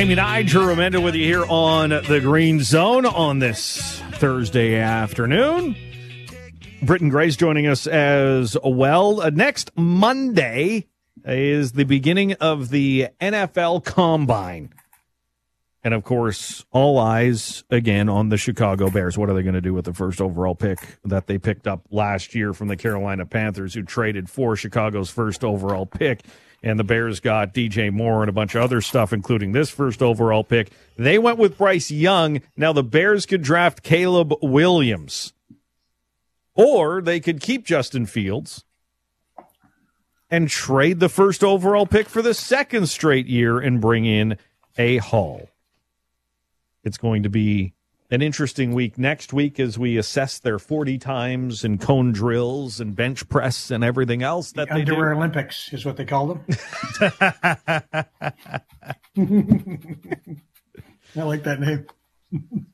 Jamie Nye, Drew Remenda with you here on the Green Zone on this Thursday afternoon. Britton Gray's joining us as well. Uh, next Monday is the beginning of the NFL Combine. And of course, all eyes again on the Chicago Bears. What are they going to do with the first overall pick that they picked up last year from the Carolina Panthers, who traded for Chicago's first overall pick? And the Bears got DJ Moore and a bunch of other stuff, including this first overall pick. They went with Bryce Young. Now the Bears could draft Caleb Williams, or they could keep Justin Fields and trade the first overall pick for the second straight year and bring in a haul. It's going to be an interesting week next week as we assess their 40 times and cone drills and bench press and everything else that the they underwear do. Olympics is what they call them. I like that name.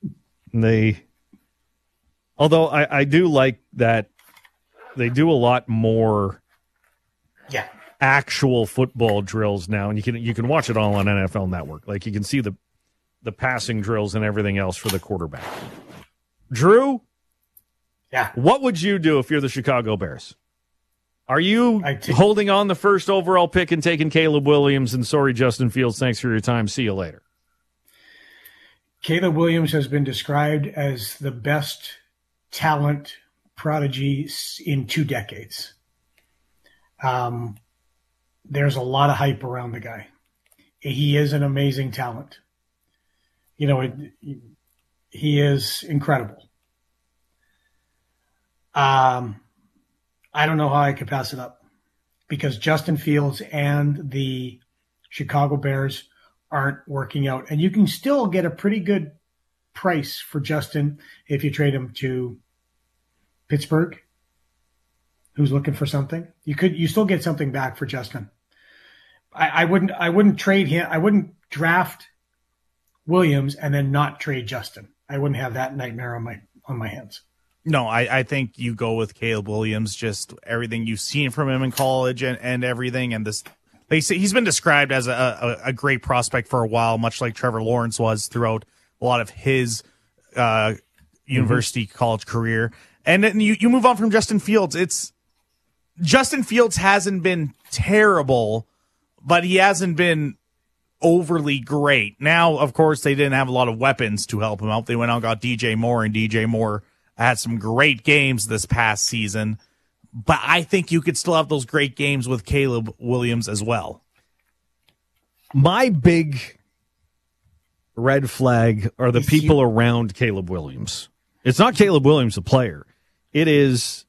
they, although I, I do like that they do a lot more Yeah. actual football drills now, and you can you can watch it all on NFL Network. Like you can see the the passing drills and everything else for the quarterback. Drew, Yeah. what would you do if you're the Chicago Bears? Are you holding on the first overall pick and taking Caleb Williams and sorry Justin Fields? Thanks for your time. See you later. Caleb Williams has been described as the best talent prodigy in two decades. Um, there's a lot of hype around the guy. He is an amazing talent. You know, it, he is incredible. Um, I don't know how I could pass it up because Justin Fields and the Chicago Bears aren't working out. And you can still get a pretty good price for Justin if you trade him to Pittsburgh, who's looking for something. You could you still get something back for Justin. I, I wouldn't I wouldn't trade him I wouldn't draft Williams and then not trade Justin. I wouldn't have that nightmare on my on my hands. No, I, I think you go with Caleb Williams, just everything you've seen from him in college and, and everything. And this, they say he's been described as a, a, a great prospect for a while, much like Trevor Lawrence was throughout a lot of his uh, university college career. And then you, you move on from Justin Fields. It's Justin Fields hasn't been terrible, but he hasn't been overly great. Now, of course, they didn't have a lot of weapons to help him out. They went out and got DJ Moore, and DJ Moore had some great games this past season. But I think you could still have those great games with Caleb Williams as well. My big red flag are the people around Caleb Williams. It's not Caleb Williams, the player. It is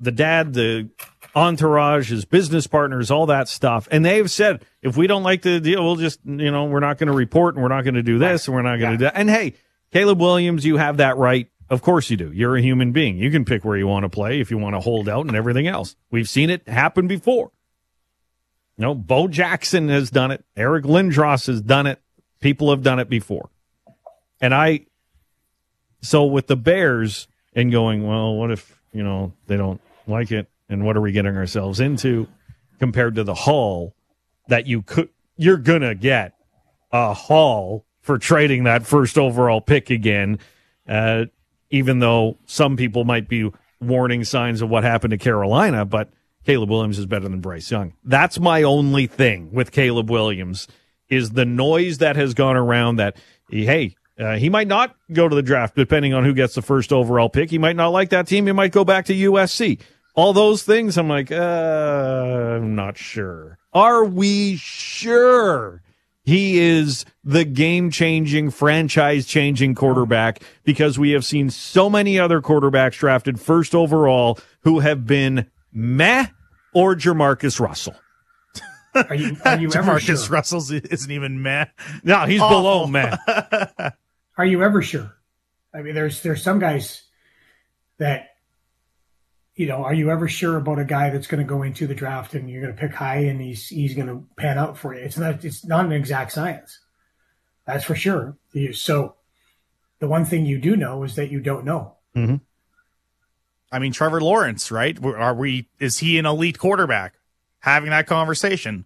the dad, the entourage, his business partners, all that stuff. And they've said, if we don't like the deal, we'll just, you know, we're not going to report and we're not going to do this and we're not going to do that. And hey, Caleb Williams, you have that right. Of course you do. You're a human being. You can pick where you want to play if you want to hold out and everything else. We've seen it happen before. You know, Bo Jackson has done it. Eric Lindros has done it. People have done it before. And I, so with the Bears and going, well, what if, you know, they don't like it? And what are we getting ourselves into compared to the haul that you could, you're to get a haul for trading that first overall pick again. Uh, even though some people might be warning signs of what happened to Carolina, but Caleb Williams is better than Bryce Young. That's my only thing with Caleb Williams is the noise that has gone around that hey, uh, he might not go to the draft depending on who gets the first overall pick. He might not like that team. He might go back to USC. All those things, I'm like, uh, I'm not sure. Are we sure? He is the game changing, franchise changing quarterback because we have seen so many other quarterbacks drafted first overall who have been meh or Jamarcus Russell. Are you are you ever Marcus sure? Russell's isn't even meh. No, he's Awful. below meh. Are you ever sure? I mean, there's there's some guys that you know. Are you ever sure about a guy that's going to go into the draft and you're going to pick high and he's he's going to pan out for you? It's not it's not an exact science. That's for sure. So the one thing you do know is that you don't know. Mm-hmm. I mean, Trevor Lawrence, right? Are we? Is he an elite quarterback? Having that conversation,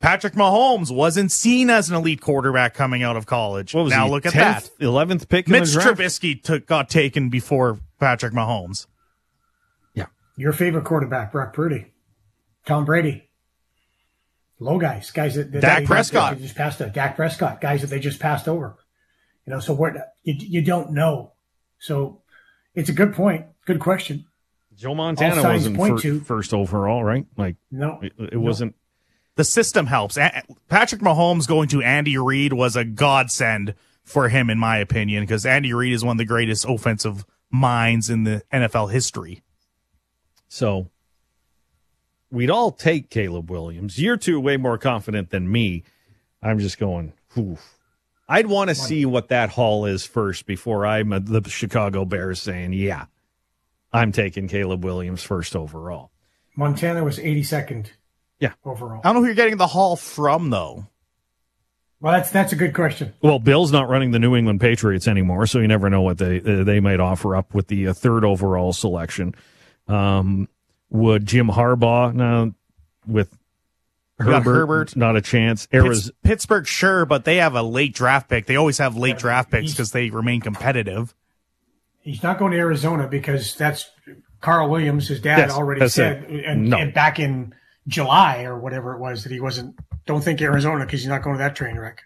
Patrick Mahomes wasn't seen as an elite quarterback coming out of college. What was now he, look at 10th, that. 11th pick in Mitch the draft? Trubisky took, got taken before Patrick Mahomes. Your favorite quarterback, Brock Purdy, Tom Brady, low guys, guys that, that Dak that- Prescott. that just passed over. Dak Prescott, guys that they just passed over. You know, so what you you don't know. So it's a good point, good question. Joe Montana wasn't point fir- to- first overall, right? Like No, it, it wasn't. The system helps. Patrick Mahomes going to Andy Reid was a godsend for him, in my opinion, because Andy Reid is one of the greatest offensive minds in the NFL history. So we'd all take Caleb Williams. You're two way more confident than me. I'm just going, oof. I'd want to see what that haul is first before I'm a, the Chicago Bears saying, yeah, I'm taking Caleb Williams first overall. Montana was 82nd. Yeah. overall. I don't know who you're getting the haul from, though. Well, that's that's a good question. Well, Bill's not running the New England Patriots anymore, so you never know what they uh, they might offer up with the uh, third overall selection. Um, would Jim Harbaugh now with Herbert, Herbert. not a chance? Pitts- Arizona, Pittsburgh, sure, but they have a late draft pick. They always have late draft picks because they remain competitive. He's not going to Arizona because that's Caleb Williams. His dad Yes, already said, and, No. and back in July or whatever it was, that he wasn't. Don't think Arizona because he's not going to that train wreck.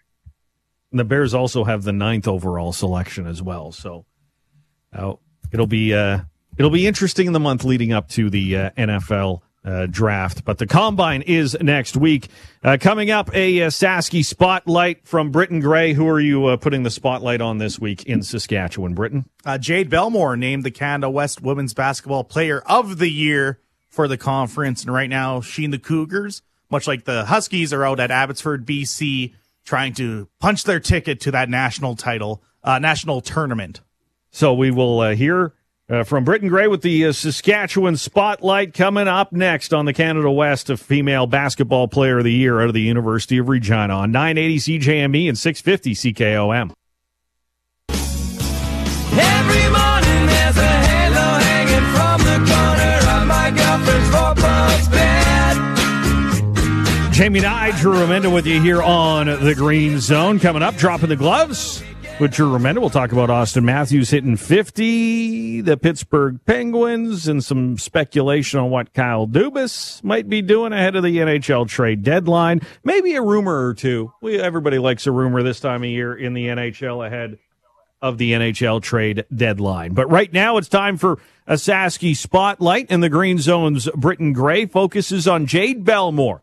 the Bears also have the ninth overall selection as well. So uh, it'll be uh, it'll be interesting in the month leading up to the uh, NFL uh, draft. But the combine is next week. Uh, coming up, a uh, Sasky spotlight from Britton Gray. Who are you uh, putting the spotlight on this week in Saskatchewan, Britton? Uh, Jade Belmore named the Canada West Women's Basketball Player of the Year for the conference. And right now, she and the Cougars, much like the Huskies, are out at Abbotsford, BC, trying to punch their ticket to that national title, uh, national tournament. So we will uh, hear uh, from Britton Gray with the uh, Saskatchewan Spotlight coming up next on the Canada West of Female Basketball Player of the Year out of the University of Regina on 980 CJME and 650 CKOM. Every morning there's a halo hanging from the corner of my girlfriend's four-pound bed. Jamie Nye, Drew Remenda with you here on the Green Zone. Coming up, dropping the gloves Drew Remenda. We'll talk about Auston Matthews hitting 50, the Pittsburgh Penguins, and some speculation on what Kyle Dubas might be doing ahead of the NHL trade deadline. Maybe a rumor or two. We, everybody likes a rumor this time of year in the NHL ahead of the NHL trade deadline. But right now it's time for a Sasky spotlight, and the Green Zone's Britton Gray focuses on Jade Belmore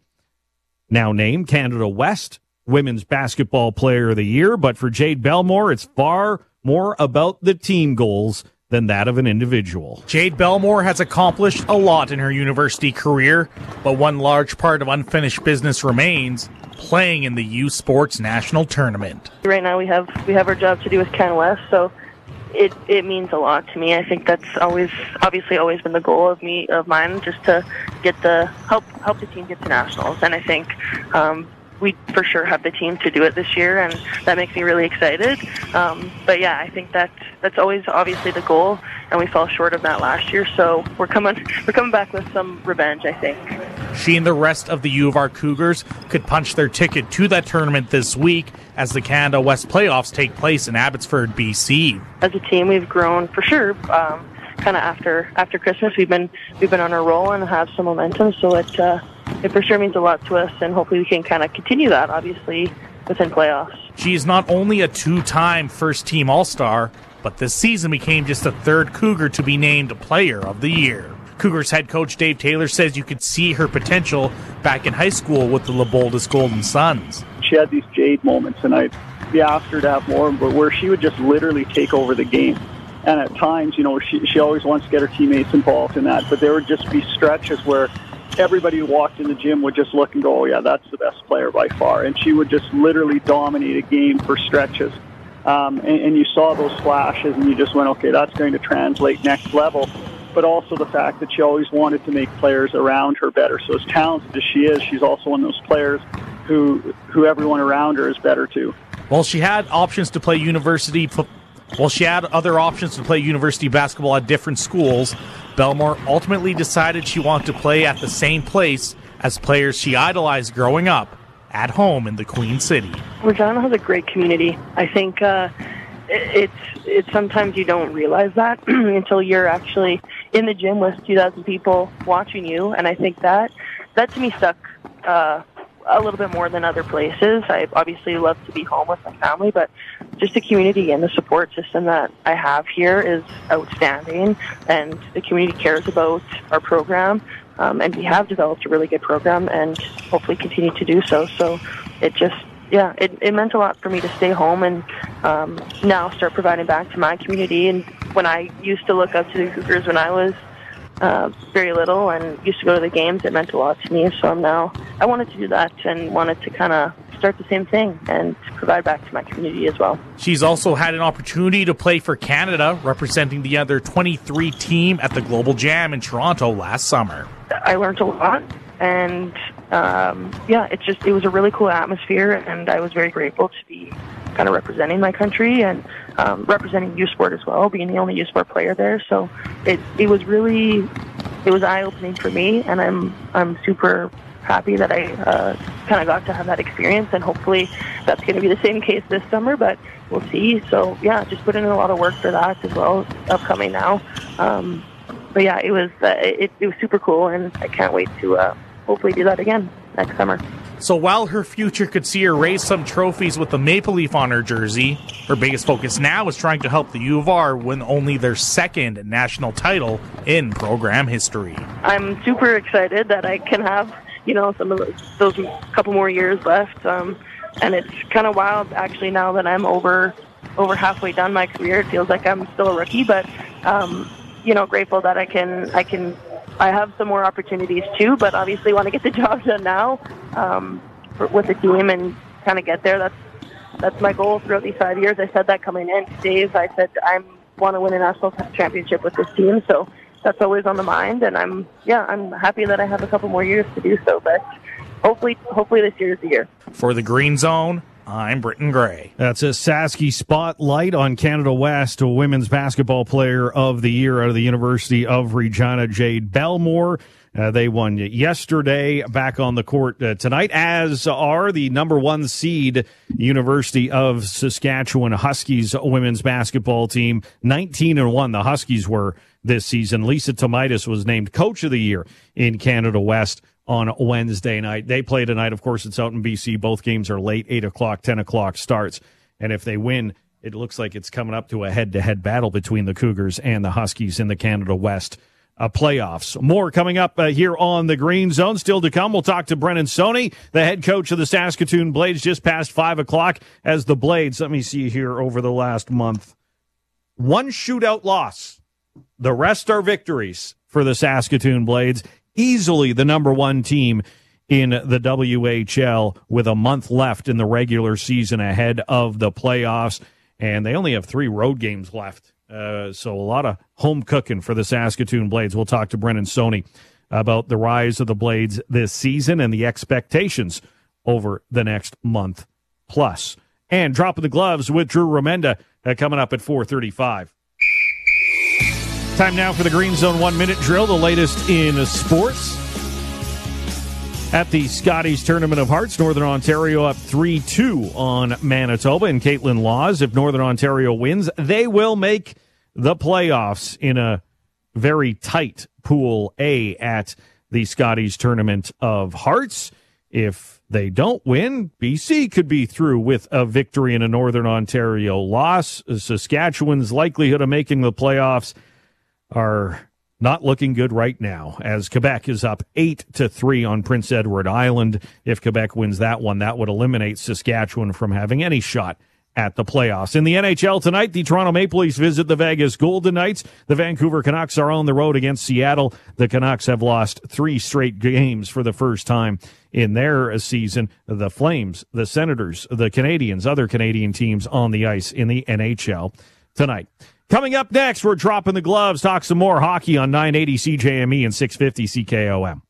now named Canada West Women's Basketball Player of the Year. But for Jade Belmore, it's far more about the team goals than that of an individual. Jade Belmore has accomplished a lot in her university career, but one large part of unfinished business remains playing in the U Sports National Tournament. right now we have we have our job to do with Can West, so it it means a lot to me. I think that's always obviously always been the goal of me of mine, just to get the help help the team get to nationals, and I think. Um, we for sure have the team to do it this year, and that makes me really excited. Um, but yeah, I think that that's always obviously the goal, and we fell short of that last year. So we're coming we're coming back with some revenge, I think. She and the rest of the U of R Cougars could punch their ticket to that tournament this week as the Canada West playoffs take place in Abbotsford, BC. as a team we've grown for sure um, kind of after after christmas we've been we've been on a roll and have some momentum so it uh, it for sure means a lot to us and hopefully we can kind of continue that obviously within playoffs She is not only a two time first team All Star, but this season became just the third Cougar to be named Player of the Year. Cougars head coach Dave Taylor says you could see her potential back in high school with the LeBoldus Golden Suns. she had these jade moments, and I'd be asked her to have more, but where she would just literally take over the game. And at times, you know, she, she always wants to get her teammates involved in that, but there would just be stretches where everybody who walked in the gym would just look and go, oh, yeah, that's the best player by far. And she would just literally dominate a game for stretches. Um, and, and you saw those flashes, and you just went, okay, that's going to translate next level. But also the fact that she always wanted to make players around her better. So as talented as she is, she's also one of those players who who everyone around her is better too. Well, she had options to play university, fo- while she had other options to play university basketball at different schools, Belmore ultimately decided she wanted to play at the same place as players she idolized growing up, at home in the Queen City. Regina has a great community. I think uh, it's it's sometimes you don't realize that until you're actually in the gym with 2,000 people watching you, and I think that that to me stuck uh, a little bit more than other places. I obviously love to be home with my family, but just the community and the support system that I have here is outstanding, and the community cares about our program. Um, and we have developed a really good program, and hopefully continue to do so. So, it just yeah, it, it meant a lot for me to stay home and um, now start providing back to my community. And when I used to look up to the Cougars when I was uh, very little and used to go to the games, it meant a lot to me. So I'm now I wanted to do that and wanted to kind of start the same thing and provide back to my community as well. She's also had an opportunity to play for Canada, representing the other 23 team at the Global Jam in Toronto last summer. I learned a lot, and um, yeah, it's just it was a really cool atmosphere, and I was very grateful to be kind of representing my country and um, representing U Sport as well, being the only U Sport player there. So it it was really it was eye opening for me, and I'm I'm super happy that I uh, kind of got to have that experience, and hopefully that's going to be the same case this summer. But we'll see. So yeah, just put in a lot of work for that as well, upcoming now. Um, but yeah, it was uh, it, it was super cool, and I can't wait to uh, hopefully do that again next summer. So while her future could see her raise some trophies with the maple leaf on her jersey, her biggest focus now is trying to help the U of R win only their second national title in program history. I'm super excited that I can have you know some of those, those couple more years left, um, and it's kind of wild actually now that I'm over over halfway done my career. It feels like I'm still a rookie, but um, you know grateful that I can I can I have some more opportunities too, but obviously want to get the job done now um, for, with the team and kind of get there. That's that's my goal throughout these five years. I said that coming in, Dave. I said I want to win a national championship with this team, so that's always on the mind. And I'm yeah, I'm happy that I have a couple more years to do so, but hopefully, hopefully this year is the year. For the Green Zone, I'm Britton Gray. That's a Sasky spotlight on Canada West, a women's basketball player of the year out of the University of Regina, Jade Belmore. Uh, they won yesterday back on the court uh, tonight, as are the number one seed University of Saskatchewan Huskies women's basketball team. 19 and 1, the Huskies were this season. Lisa Thomaidis was named coach of the year in Canada West on Wednesday night. They play tonight. Of course, it's out in BC. Both games are late, 8 o'clock, 10 o'clock starts. And if they win, it looks like it's coming up to a head to head battle between the Cougars and the Huskies in the Canada West uh, playoffs. More coming up uh, here on the Green Zone. Still to come, we'll talk to Brennan Sonne, the head coach of the Saskatoon Blades, just past 5 o'clock as the Blades, let me see here, over the last month. One shootout loss. The rest are victories for the Saskatoon Blades easily the number one team in the WHL with a month left in the regular season ahead of the playoffs. And they only have three road games left. Uh, so a lot of home cooking for the Saskatoon Blades. We'll talk to Brennan Sonne about the rise of the Blades this season and the expectations over the next month plus. And dropping the gloves with Drew Remenda uh, coming up at 435. Time now for the Green Zone one minute drill, the latest in sports. At the Scotties Tournament of Hearts, Northern Ontario up 3 2 on Manitoba and Kaitlyn Lawes. If Northern Ontario wins, they will make the playoffs in a very tight Pool A at the Scotties Tournament of Hearts. If they don't win, BC could be through with a victory and a Northern Ontario loss. Saskatchewan's likelihood of making the playoffs are not looking good right now as Quebec is up 8 to 3 on Prince Edward Island. If Quebec wins that one, that would eliminate Saskatchewan from having any shot at the playoffs. In the NHL tonight, the Toronto Maple Leafs visit the Vegas Golden Knights. The Vancouver Canucks are on the road against Seattle. The Canucks have lost three straight games for the first time in their season. The Flames, the Senators, the Canadiens, other Canadian teams on the ice in the NHL tonight. Coming up next, we're dropping the gloves, talk some more hockey on 980 CJME and 650 CKOM.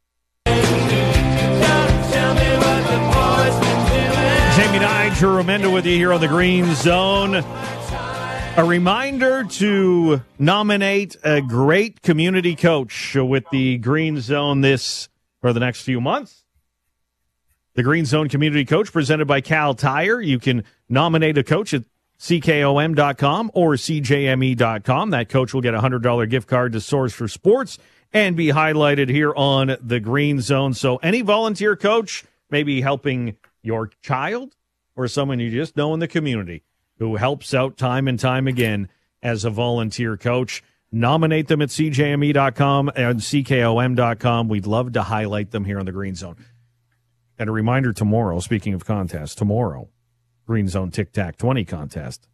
Jamie Nigel Remenda with you here on the Green Zone. A reminder to nominate a great community coach with the Green Zone this for the next few months. The Green Zone Community Coach presented by Kal Tire. You can nominate a coach at ckom.com or cjme.com. That coach will get a $100 gift card to Source for Sports and be highlighted here on the Green Zone. So any volunteer coach, maybe helping your child or someone you just know in the community who helps out time and time again as a volunteer coach, nominate them at cjme.com and ckom.com. We'd love to highlight them here on the Green Zone. And a reminder tomorrow, speaking of contests, tomorrow, Green Zone Tic Tac 20 contest.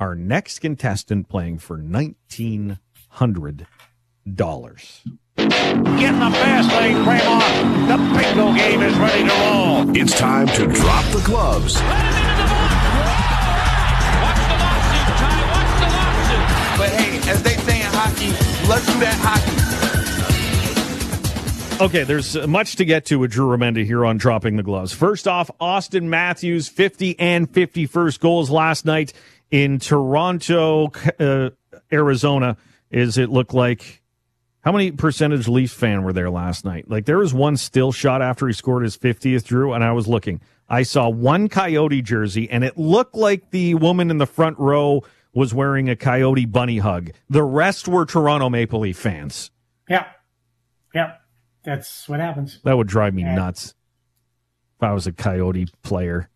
Our next contestant playing for $1,900. Getting the fast lane frame off. The bingo game is ready to roll. It's time to drop the gloves But hey, as they say in hockey, let's do that hockey. Okay, there's much to get to with Drew Remenda here on Dropping the Gloves. First off, Auston Matthews, 50 and 51st goals last night in Toronto, uh, Arizona. Is it look like how many percentage Leafs fan were there last night? Like there was one still shot after he scored his 50th, Drew, and I was looking. I saw one Coyote jersey, and it looked like the woman in the front row was wearing a Coyote bunny hug. The rest were Toronto Maple Leaf fans. Yeah. Yeah. That's what happens. That would drive me Yeah. nuts if I was a Coyote player.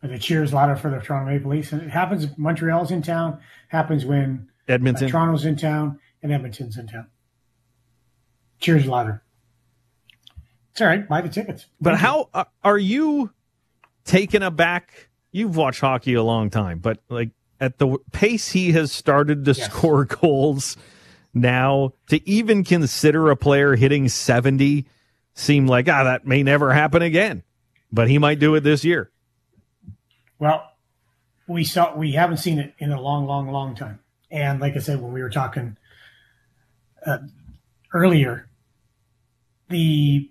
But the cheers louder for the Toronto Maple Leafs. And it happens if Montreal's in town, happens when uh, Edmonton. Toronto's in town and Edmonton's in town. Cheers louder. It's all right. Buy the tickets. But how uh, are you taken aback? You've watched hockey a long time, but like at the pace he has started to Yes. score goals now, to even consider a player hitting 70 seemed like, ah, that may never happen again. But he might do it this year. Well, we saw we haven't seen it in a long, long, long time. And like I said, when we were talking uh, earlier, the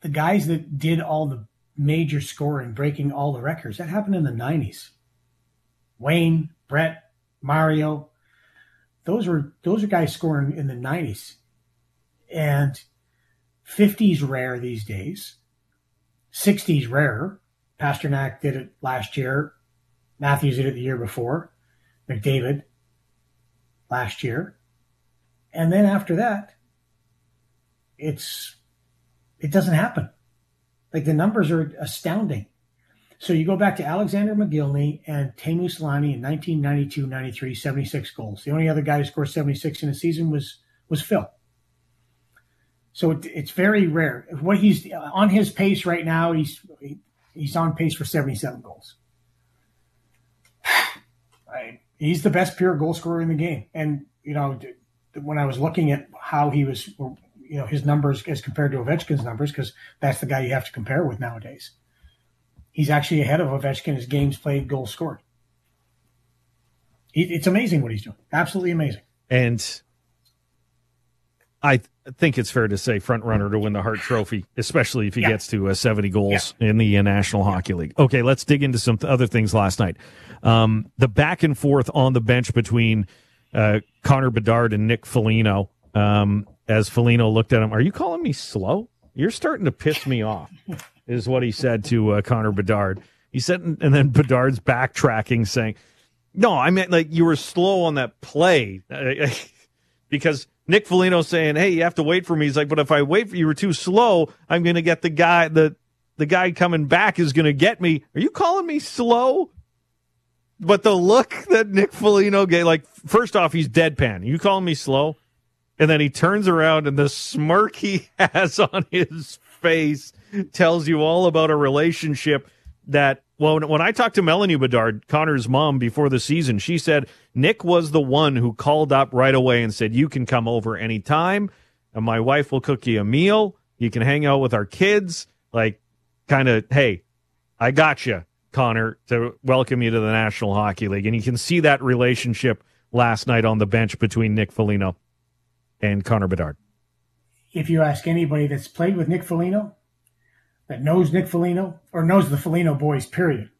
the guys that did all the major scoring, breaking all the records, that happened in the '90s. Wayne, Brett, Mario, those were those are guys scoring in the '90s, and 50s rare these days. 60s rare. Pastrnak did it last year. Matthews did it the year before. McDavid last year. And then after that, it's it doesn't happen. Like the numbers are astounding. So you go back to Alexander Mogilny and Teemu Selanne in 1992, 93, 76 goals. The only other guy who scored 76 in a season was was Phil. So it, it's very rare. What he's on his pace right now, he's he's on pace for 77 goals. He's the best pure goal scorer in the game. And, you know, when I was looking at how he was, you know, his numbers as compared to Ovechkin's numbers, because that's the guy you have to compare with nowadays, he's actually ahead of Ovechkin as games played, goals scored. He, it's amazing what he's doing. Absolutely amazing. And I th- think it's fair to say front runner to win the Hart Trophy, especially if he Yeah. gets to uh, 70 goals in the uh, National Hockey League. Okay, let's dig into some th- other things last night. Um, the back and forth on the bench between uh, Connor Bedard and Nick Foligno. Um, as Foligno looked at him, are you calling me slow? You're starting to piss me off, is what he said to uh, Connor Bedard. He said, and then Bedard's backtracking, saying, "No, I meant like you were slow on that play." because Nick Foligno saying, "Hey, you have to wait for me." He's like, "But if I wait for you, were too slow. I'm going to get the guy the the guy coming back is going to get me." Are you calling me slow? But the look that Nick Foligno gave, like, first off, he's deadpan. You calling me slow? And then he turns around and the smirk he has on his face tells you all about a relationship that well when- when I talked to Melanie Bedard, Connor's mom before the season, she said Nick was the one who called up right away and said you can come over anytime and my wife will cook you a meal. You can hang out with our kids like kind of hey, I got you, Connor, to welcome you to the National Hockey League and you can see that relationship last night on the bench between Nick Foligno and Connor Bedard. If you ask anybody that's played with Nick Foligno, that knows Nick Foligno or knows the Foligno boys, period,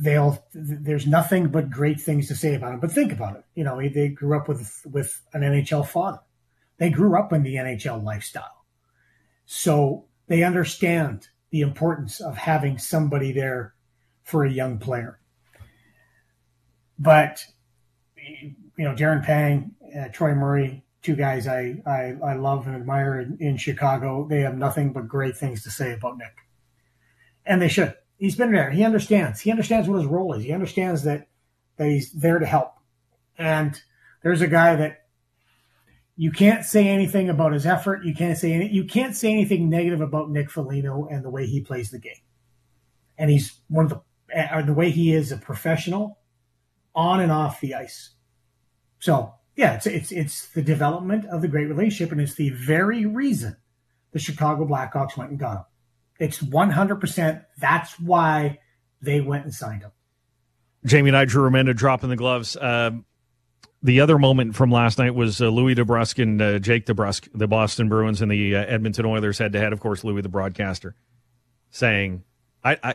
they'll there's nothing but great things to say about him. But think about it. You know, they grew up with with an NHL father. They grew up in the NHL lifestyle. So they understand the importance of having somebody there for a young player. But you know, Darren Pang, uh, Troy Murray, two guys I, I, I love and admire in, in Chicago. They have nothing but great things to say about Nick, and they should. He's been there. He understands. He understands what his role is. He understands that that he's there to help. And there's a guy that you can't say anything about his effort. You can't say any, you can't say anything negative about Nick Foligno and the way he plays the game. And he's one of the or the way he is a professional on and off the ice. So yeah, it's it's it's the development of the great relationship, and it's the very reason the Chicago Blackhawks went and got him. It's one hundred percent. That's why they went and signed him. Jamie and I, Drew Remenda, dropping the gloves. Um, the other moment from last night was uh, Louis DeBrusk and uh, Jake DeBrusk, the Boston Bruins and the uh, Edmonton Oilers head to head. Of course, Louis, the broadcaster, saying, I, I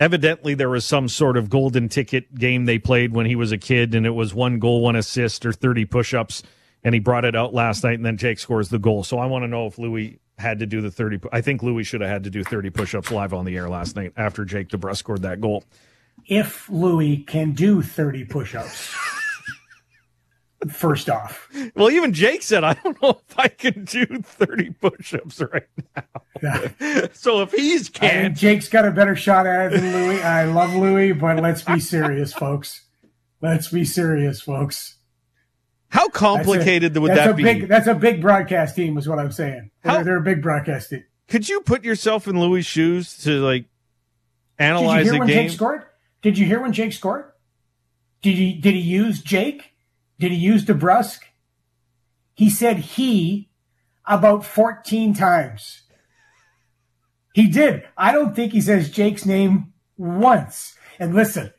evidently there was some sort of golden ticket game they played when he was a kid, and it was one goal, one assist, or 30 push ups. And he brought it out last night, and then Jake scores the goal. So I want to know if Louis had to do the 30. I think Louis should have had to do 30 push ups live on the air last night after Jake DeBrusk scored that goal. If Louis can do thirty push-ups, first off, Well, even Jake said, I don't know if I can do 30 push ups right now. so if he's and can't, Jake's got a better shot at it than Louis. I love Louis, but let's be serious, folks. Let's be serious, folks. how That's a- complicated would that's that a be? Big, that's a big broadcast team, is what I'm saying. They're, they're a big broadcast team. Could you put yourself in Louis' shoes to like analyze Did you hear when game? Jake scored? Did you hear when Jake scored? Did he did he use Jake? Did he use DeBrusk? He said he about 14 times. He did. I don't think he says Jake's name once. And listen,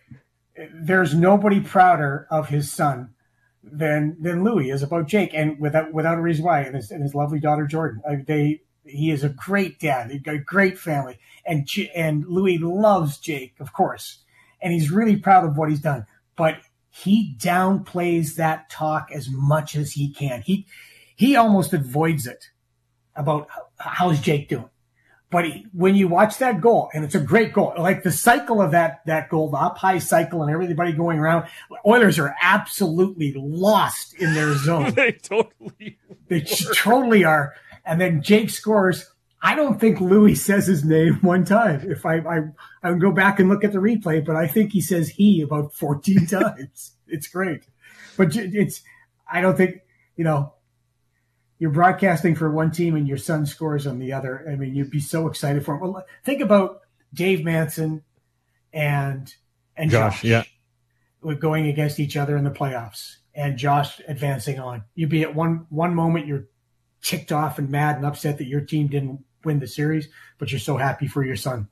there's nobody prouder of his son than than Louis is about Jake, and without without a reason why, and his, and his lovely daughter Jordan. They he is a great dad. A great family, and and Louis loves Jake, of course, and he's really proud of what he's done. But he downplays that talk as much as he can. He he almost avoids it about how's Jake doing. But he, when you watch that goal, and it's a great goal, like the cycle of that that goal, the up high cycle, and everybody going around, Oilers are absolutely lost in their zone. they totally. They totally are. And then Jake scores. I don't think Louis says his name one time. If I I I can go back and look at the replay, but I think he says he about 14 times. It's great. But it's I don't think, you know, you're broadcasting for one team and your son scores on the other. I mean, you'd be so excited for him. Well, think about Dave Manson and and Josh, Josh, yeah. with going against each other in the playoffs and Josh advancing on. You'd be at one one moment you're ticked off and mad and upset that your team didn't win the series, but you're so happy for your son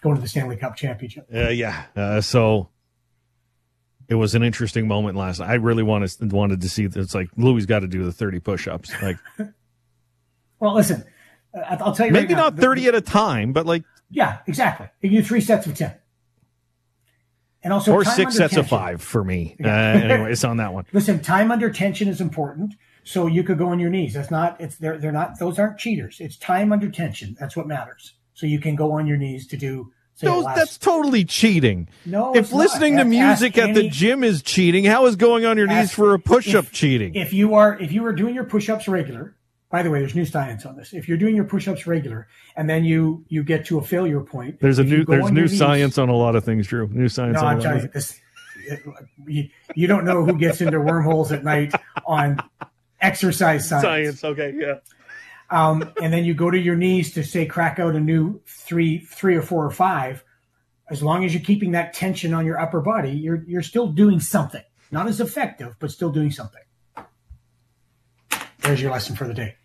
going to the Stanley Cup championship. Uh, yeah. Uh, so it was an interesting moment last night. I really wanted wanted to see. It's like Louis got to do the thirty push ups. Like Well, listen, uh, I'll tell you maybe right now, not the- thirty at a time, but like Yeah, exactly. You do three sets of ten, and also or six sets of five for me. Uh, anyways, on that one. Listen, time under tension is important. So you could go on your knees. That's not. It's they're they're not. Those aren't cheaters. It's time under tension. That's what matters. So you can go on your knees to do. Say the Those, last- that's totally cheating. No, if it's not. listening to Ask music at the gym is cheating, how is going on your knees for a push up if- cheating? If you are if you are doing your push-ups regular, by the way, there's new science on this. If you're doing your push-ups regular and then you you get to a failure point, there's a new there's new knees- science on a lot of things, Drew. New science No, on a I'm lot telling of you. You, you don't know who gets into wormholes at night on exercise science. science. Okay, yeah. Um, and then you go to your knees to say crack out a new three, three or four or five. As long as you're keeping that tension on your upper body, you're you're still doing something. Not as effective, but still doing something. There's your lesson for the day.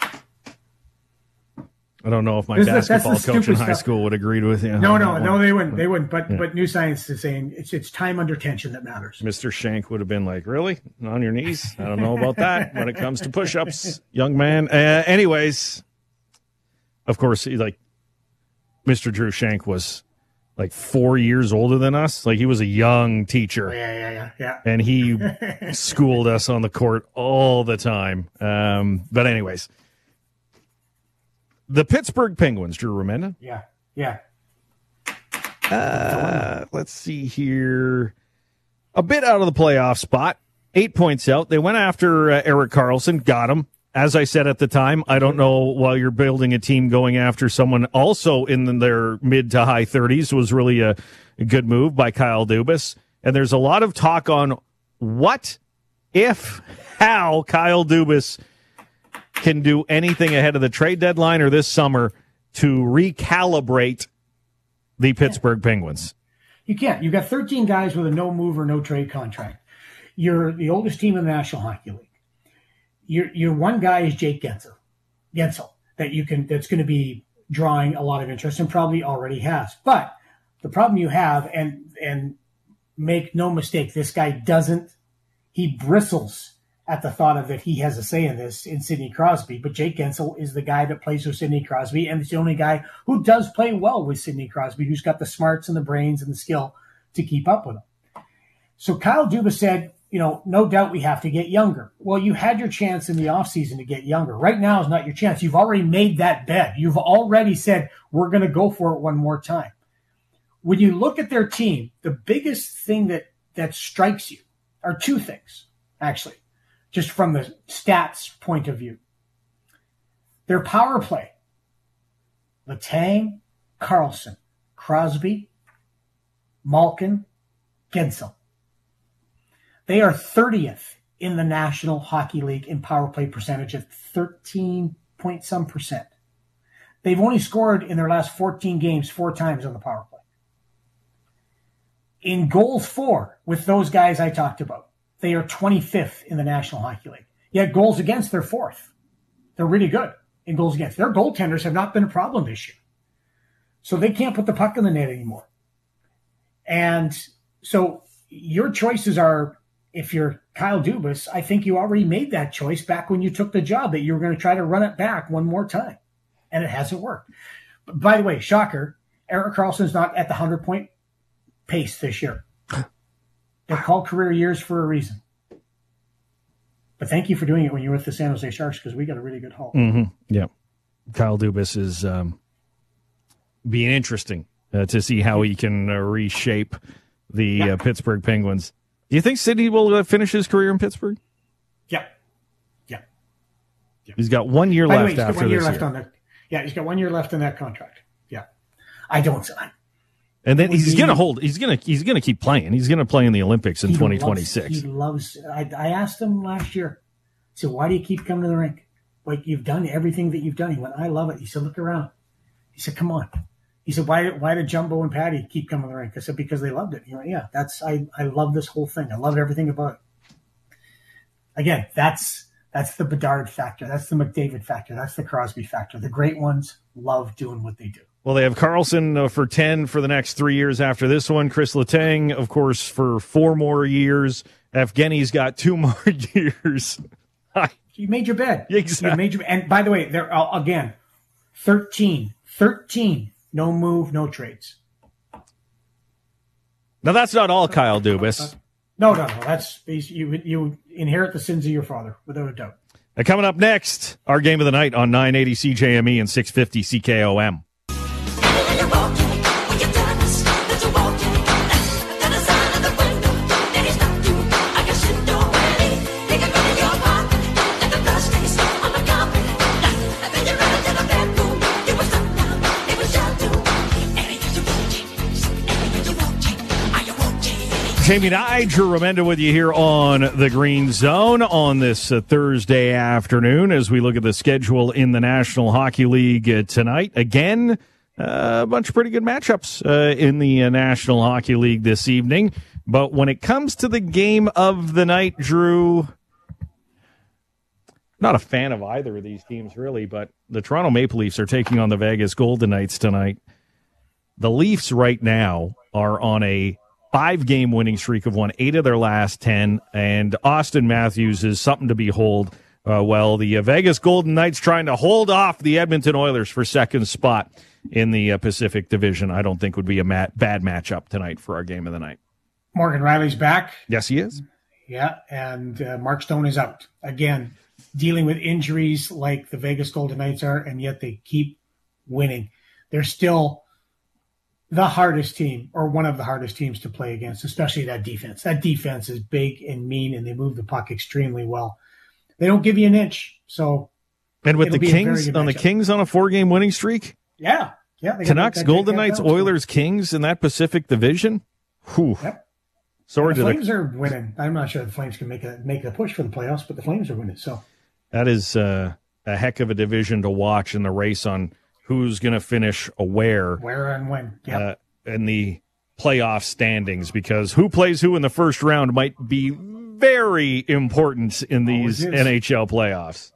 I don't know if my This is- basketball coach in high stuff. school would agree with you. No, no, no, they wouldn't. They wouldn't. But Yeah. but new science is saying it's it's time under tension that matters. Mr. Shank would have been like, "Really, on your knees? I don't know about that when it comes to push-ups, young man." Uh, anyways, of course, he, like Mr. Drew Shank was like four years older than us. Like he was a young teacher, Yeah, yeah, yeah, yeah. and he schooled us on the court all the time. Um, but anyways, The Pittsburgh Penguins, Drew Remenda. Yeah, yeah. Uh, let's see here. A bit out of the playoff spot. Eight points out. They went after uh, Erik Karlsson, got him. As I said at the time, I don't know while you're building a team going after someone also in their mid to high 30s was really a, a good move by Kyle Dubas. And there's a lot of talk on what, if, how Kyle Dubas can do anything ahead of the trade deadline or this summer to recalibrate the Pittsburgh Penguins. You can't. You've got 13 guys with a no move or no trade contract. You're the oldest team in the National Hockey League. Your your one guy is Jake Guentzel, Guentzel that you can that's going to be drawing a lot of interest and probably already has. But the problem you have, and and make no mistake, this guy doesn't. He bristles at the thought of that he has a say in this in Sidney Crosby. But Jake Guentzel is the guy that plays with Sidney Crosby, and it's the only guy who does play well with Sidney Crosby, who's got the smarts and the brains and the skill to keep up with him. So Kyle Dubas said, you know, no doubt we have to get younger. Well, you had your chance in the offseason to get younger. Right now is not your chance. You've already made that bet. You've already said, we're going to go for it one more time. When you look at their team, the biggest thing that, that strikes you are two things, actually, just from the stats point of view. Their power play, Letang, Karlsson, Crosby, Malkin, Guentzel. They are 30th in the National Hockey League in power play percentage at 13 point some percent. They've only scored in their last 14 games four times on the power play. In goals for, with those guys I talked about, they are 25th in the National Hockey League. Yet goals against, they're fourth. They're really good in goals against. Their goaltenders have not been a problem this year. So they can't put the puck in the net anymore. And so your choices are if you're Kyle Dubas, I think you already made that choice back when you took the job that you were going to try to run it back one more time. And it hasn't worked. But by the way, shocker, Erik Karlsson's not at the 100 point pace this year. They're called career years for a reason. But thank you for doing it when you were with the San Jose Sharks because we got a really good haul. Mm-hmm. Yeah. Kyle Dubas is um, being interesting uh, to see how he can uh, reshape the Yeah. uh, Pittsburgh Penguins. Do you think Sidney will uh, finish his career in Pittsburgh? Yeah. Yeah. He's got one year By way, left he's got after one year this left year. on that. Yeah, he's got one year left in that contract. Yeah. I don't. I, and then he's going to hold. He's going to he's going to keep playing. He's going to play in the Olympics in twenty twenty six. He loves. I, I asked him last year. Said, "Why do you keep coming to the rink? Like you've done everything that you've done." He went, "I love it." He said, "Look around." He said, "Come on." He said, "Why? Why did Jumbo and Patty keep coming to the rink?" I said, "Because they loved it." He went, "Yeah, that's I. I love this whole thing. I love everything about it." Again, that's that's the Bedard factor. That's the McDavid factor. That's the Crosby factor. The great ones love doing what they do. Well, they have Karlsson uh, for 10 for the next three years after this one. Chris Letang, of course, for four more years. Evgeny's got two more years. You made your bed. Exactly. You made your and by the way, there uh, again, 13, 13, no move, no trades. Now, that's not all Kyle Dubas. No, no, no. That's you you inherit the sins of your father, without a doubt. Now, coming up next, our game of the night on 980 CJME and 650 CKOM. Jamie Nye, Drew Remenda with you here on the Green Zone on this uh, Thursday afternoon as we look at the schedule in the National Hockey League uh, tonight. Again, uh, a bunch of pretty good matchups uh, in the uh, National Hockey League this evening. But when it comes to the game of the night, Drew, not a fan of either of these teams really, but the Toronto Maple Leafs are taking on the Vegas Golden Knights tonight. The Leafs right now are on a five game winning streak of won eight of their last 10, and Auston Matthews is something to behold. Uh, well, the uh, Vegas Golden Knights trying to hold off the Edmonton Oilers for second spot in the uh, Pacific Division. I don't think would be a mat- bad matchup tonight for our game of the night. Morgan Rielly's back. Yes, he is. Yeah, and uh, Mark Stone is out again. dealing with injuries like the Vegas Golden Knights are, and yet they keep winning. They're still the hardest team, or one of the hardest teams to play against, especially that defense. That defense is big and mean, and they move the puck extremely well. They don't give you an inch, so And with the be a very Kings on the. Kings on a four game winning streak, yeah, yeah. Canucks, Golden Knights, Oilers, Kings in that Pacific Division. Whew. Yep. Sorry The to the Flames are winning. I'm not sure the Flames can make a make a push for the playoffs, but the Flames are winning. So That is uh, a heck of a division to watch in the race on who's going to finish aware where and when? Yep. uh, in the playoff standings because who plays who in the first round might be very important in these. NHL playoffs.